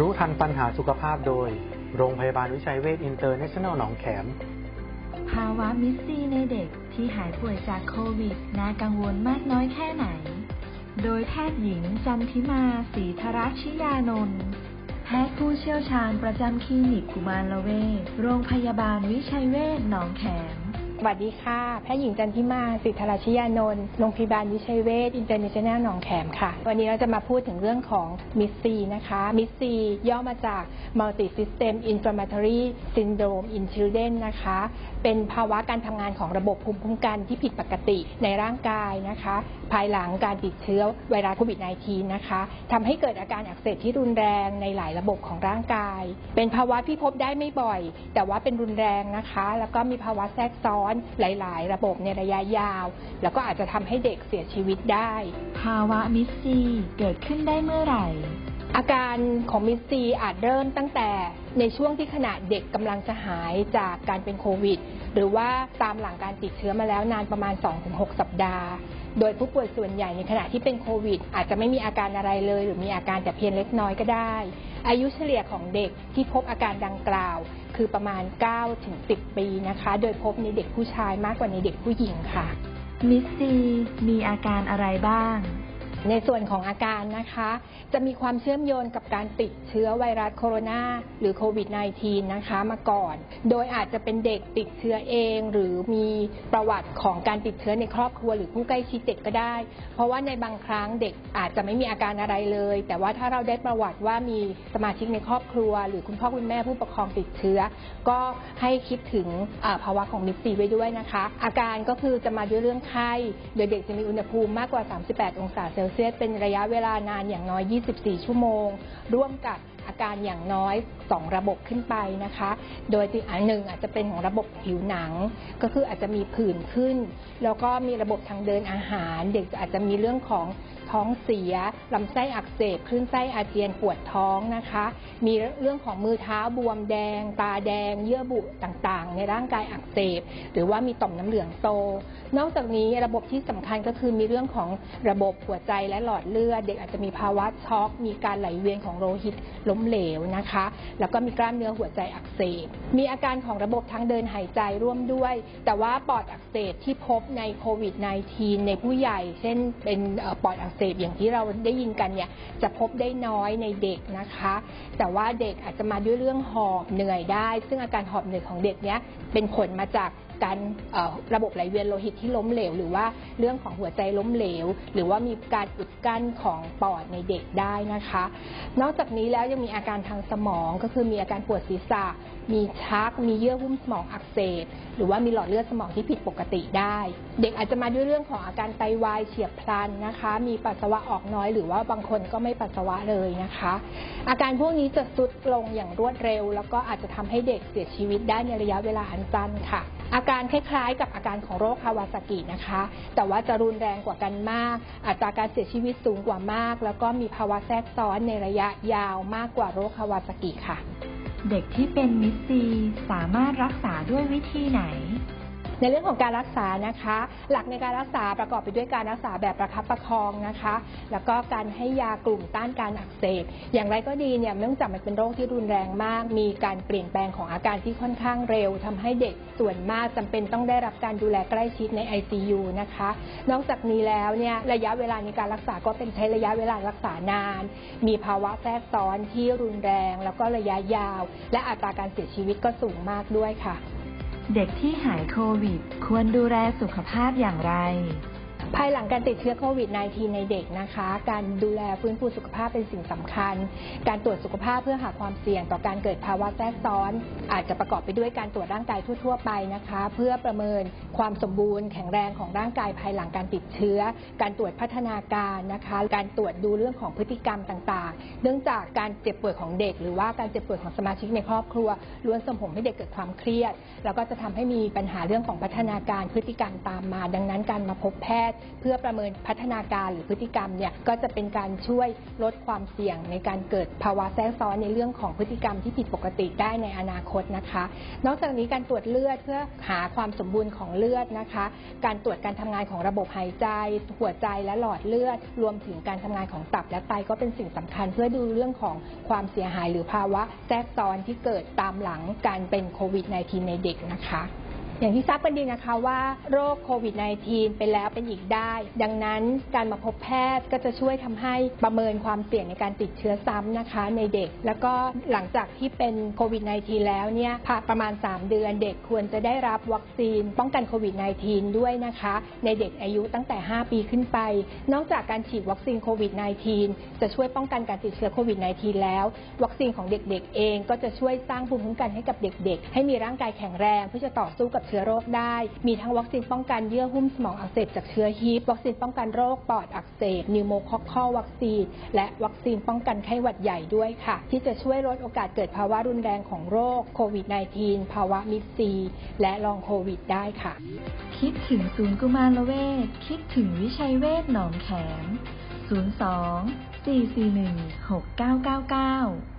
รู้ทันปัญหาสุขภาพโดย โรงพยาบาลวิชัยเวชอินเตอร์เนชั่นแนลหนองแขม ภาวะ MIS-C ในเด็กที่หายป่วยจากโควิด น่ากังวลมากน้อยแค่ไหน โดยแพทย์หญิงจันทิมาศรีธรัชิยานนท์แพทย์ผู้เชี่ยวชาญประจำคลินิกกุมารเวชโรงพยาบาลวิชัยเวชหนองแขม สวัสดีค่ะ แพทย์หญิงจันทิมา ศรีธรัชิยานนท์ โรงพยาบาลวิชัยเวชอินเตอร์เนชั่นแนลหนองแขมค่ะ วันนี้เราจะมาพูดถึงเรื่องของมิสซีนะคะ มิสซีย่อมาจาก Multi System Inflammatory Syndrome in Children นะคะ เป็นภาวะการทำงานของระบบภูมิคุ้มกันที่ผิดปกติในร่างกายนะคะ ภายหลังการติดเชื้อไวรัสโควิด -19 นะคะทำให้เกิดอาการอักเสบที่รุนแรงในหลายระบบของร่างกาย เป็นภาวะที่พบได้ไม่บ่อย แต่ว่าเป็นรุนแรงนะคะ แล้วก็มีภาวะแทรกซ้อนหลาย ๆ ระบบในระยะยาว แล้วก็อาจจะทำให้เด็กเสียชีวิตได้ ภาวะมิสซีเกิดขึ้นได้เมื่อไหร่ อาการของมิสซีอาจเริ่มตั้งแต่ในช่วงที่ขณะเด็กกำลังจะหายจากการเป็นโควิด หรือว่าตามหลังการติดเชื้อมาแล้วนานประมาณ 2-6 สัปดาห์ โดยผู้ป่วยส่วนใหญ่ในขณะที่เป็นโควิด อาจจะไม่มีอาการอะไรเลย หรือมีอาการแต่เพียงเล็กน้อยก็ได้ อายุเฉลี่ยของเด็กที่พบอาการดังกล่าว คือประมาณ 9-10 ปีนะคะ โดยพบในเด็กผู้ชายมากกว่าในเด็กผู้หญิงค่ะมิสซีมีอาการอะไรบ้าง ในส่วนของอาการนะคะ จะมีความเชื่อมโยงกับการติดเชื้อไวรัสโคโรนาหรือโควิด -19 นะคะมาก่อน โดยอาจจะเป็นเด็กติดเชื้อเอง หรือมีประวัติของการติดเชื้อในครอบครัว หรือผู้ใกล้ชิดเด็กก็ได้ เพราะว่าในบางครั้งเด็กอาจจะไม่มีอาการอะไรเลย แต่ว่าถ้าเราได้ประวัติว่ามีสมาชิกในครอบครัว หรือคุณพ่อคุณแม่ผู้ปกครองติดเชื้อ ก็ให้คิดถึงภาวะของมิสซีไว้ด้วยนะคะ อาการก็คือจะมาด้วยเรื่องไข้โดยเด็กจะมีอุณหภูมิมากกว่า 38 องศาเซลเซียสเป็นระยะเวลานานอย่างน้อย 24 ชั่วโมง ร่วมกับอาการอย่างน้อย 2 ระบบขึ้นไปนะคะ โดยอันหนึ่งอาจจะเป็นของระบบผิวหนัง ก็คืออาจจะมีผื่นขึ้น แล้วก็มีระบบทางเดินอาหาร เด็กอาจจะมีเรื่องของ ท้องเสียลำไส้อักเสบคลื่นไส้อาเจียนปวดท้องนะคะ มีเรื่องของมือเท้าบวมแดง ตาแดง เยื่อบุต่างๆ ในร่างกายอักเสบ หรือว่ามีต่อมน้ำเหลืองโต นอกจากนี้ระบบที่สำคัญก็คือมีเรื่องของระบบหัวใจและหลอดเลือด เด็กอาจจะมีภาวะช็อก มีการไหลเวียนของโลหิตล้มเหลวนะคะ แล้วก็มีกล้ามเนื้อหัวใจอักเสบ มีอาการของระบบทางเดินหายใจร่วมด้วย แต่ว่าปอดอักเสบที่พบในโควิด -19 ในผู้ใหญ่ เช่นเป็นปอดอักเสบอย่างที่เราได้ยินกันเนี่ยจะพบได้น้อยในเด็กนะคะ แต่ว่าเด็กอาจจะมาด้วยเรื่องหอบเหนื่อยได้ ซึ่งอาการหอบเหนื่อยของเด็กเนี้ยเป็นผลมาจากการระบบไหลเวียนโลหิตที่ล้มเหลว หรือว่าเรื่องของหัวใจล้มเหลว หรือว่ามีการอุดกั้นของปอดในเด็กได้นะคะ นอกจากนี้แล้วยังมีอาการทางสมองก็คือมีอาการปวดศีรษะ มีชัก มีเยื่อหุ้มสมองอักเสบ หรือว่ามีหลอดเลือดสมองที่ผิดปกติได้ เด็กอาจจะมาด้วยเรื่องของอาการไตวายเฉียบพลันนะคะ มีปัสสาวะออกน้อย หรือว่าบางคนก็ไม่ปัสสาวะเลยนะคะ อาการพวกนี้จะทรุดลงอย่างรวดเร็ว แล้วก็อาจจะทำให้เด็กเสียชีวิตได้ในระยะเวลาอันสั้นค่ะอาการคล้ายๆ กับอาการของโรคคาวาซากินะคะ แต่ว่าจะรุนแรงกว่ากันมาก อัตราการเสียชีวิตสูงกว่ามาก แล้วก็มีภาวะแทรกซ้อนในระยะยาวมากกว่าโรคคาวาซากิค่ะ เด็กที่เป็น MIS-Cสามารถรักษาด้วยวิธีไหน ในเรื่องของการรักษานะคะ หลักในการรักษาประกอบไปด้วยการรักษาแบบประคับประคองนะคะ แล้วก็การให้ยากลุ่มต้านการอักเสบอย่างไรก็ดีเนี่ยเนื่องจากมันเป็นโรคที่รุนแรงมาก มีการเปลี่ยนแปลงของอาการที่ค่อนข้างเร็วทำให้เด็กส่วนมากจำเป็นต้องได้รับการดูแลใกล้ชิดใน ICU นะคะ นอกจากนี้แล้วเนี่ยระยะเวลาในการรักษาก็เป็นใช้ระยะเวลารักษานาน มีภาวะแทรกซ้อนที่รุนแรง แล้วก็ระยะยาว และอัตราการเสียชีวิตก็สูงมากด้วยค่ะ เด็กที่หายโควิด ควรดูแลสุขภาพอย่างไร ภายหลังการติดเชื้อโควิด -19 ในเด็กนะคะ การดูแลฟื้นฟูสุขภาพเป็นสิ่งสำคัญ การตรวจสุขภาพเพื่อหาความเสี่ยงต่อการเกิดภาวะแทรกซ้อน อาจจะประกอบไปด้วยการตรวจร่างกายทั่ว ๆ ไปนะคะ เพื่อประเมินความสมบูรณ์แข็งแรงของร่างกายภายหลังการติดเชื้อ การตรวจพัฒนาการนะคะ การตรวจดูเรื่องของพฤติกรรมต่างๆ เนื่องจากการเจ็บป่วยของเด็ก หรือว่าการเจ็บป่วยของสมาชิกในครอบครัวล้วนส่งผลให้เด็กเกิดความเครียด แล้วก็จะทำให้มีปัญหาเรื่องของพัฒนาการพฤติกรรมตามมา ดังนั้นการมาพบแพทย์เพื่อประเมินพัฒนาการหรือพฤติกรรมเนี่ยก็จะเป็นการช่วยลดความเสี่ยงในการเกิดภาวะแทรกซ้อนในเรื่องของพฤติกรรมที่ผิดปกติได้ในอนาคตนะคะ นอกจากนี้การตรวจเลือดเพื่อหาความสมบูรณ์ของเลือดนะคะ การตรวจการทำงานของระบบหายใจ หัวใจและหลอดเลือด รวมถึงการทำงานของตับและไตก็เป็นสิ่งสำคัญ เพื่อดูเรื่องของความเสียหายหรือภาวะแทรกซ้อนที่เกิดตามหลังการเป็นโควิด -19 ในเด็กนะคะ อย่างที่ทราบกันดีนะคะว่าโรคโควิด -19 เป็นแล้วเป็นอีกได้ ดังนั้นการมาพบแพทย์ก็จะช่วยทำให้ประเมินความเสี่ยงในการติดเชื้อซ้ำนะคะในเด็ก แล้วก็หลังจากที่เป็นโควิด -19 แล้วเนี่ยผ่านประมาณ 3 เดือนเด็กควรจะได้รับวัคซีน ป้องกันโควิด -19 ด้วยนะคะ ในเด็กอายุตั้งแต่ 5 ปีขึ้นไป นอกจากการฉีดวัคซีนโควิด -19 จะช่วยป้องกันการติดเชื้อโควิด -19 แล้ว วัคซีนของเด็กๆเองก็จะช่วยสร้างภูมิคุ้มกันให้กับเด็ก ๆ ให้มีร่างกายแข็งแรงเพื่อจะต่อสู้กับเชื้อโรคได้ มีทั้งวัคซีนป้องกันเยื่อหุ้มสมองอักเสบจากเชื้อฮีสวัคซีนป้องกันโรคปอดอักเสบ pneumococcal วัคซีน และวัคซีนป้องกันไข้หวัดใหญ่ด้วยค่ะ ที่จะช่วยลดโอกาสเกิดภาวะรุนแรงของโรคโควิด -19 ภาวะ MIS-C และ long โควิดได้ค่ะ คิดถึงศูนย์กุมารเวชคิดถึงวิชัยเวชหนองแขม 02 441 6999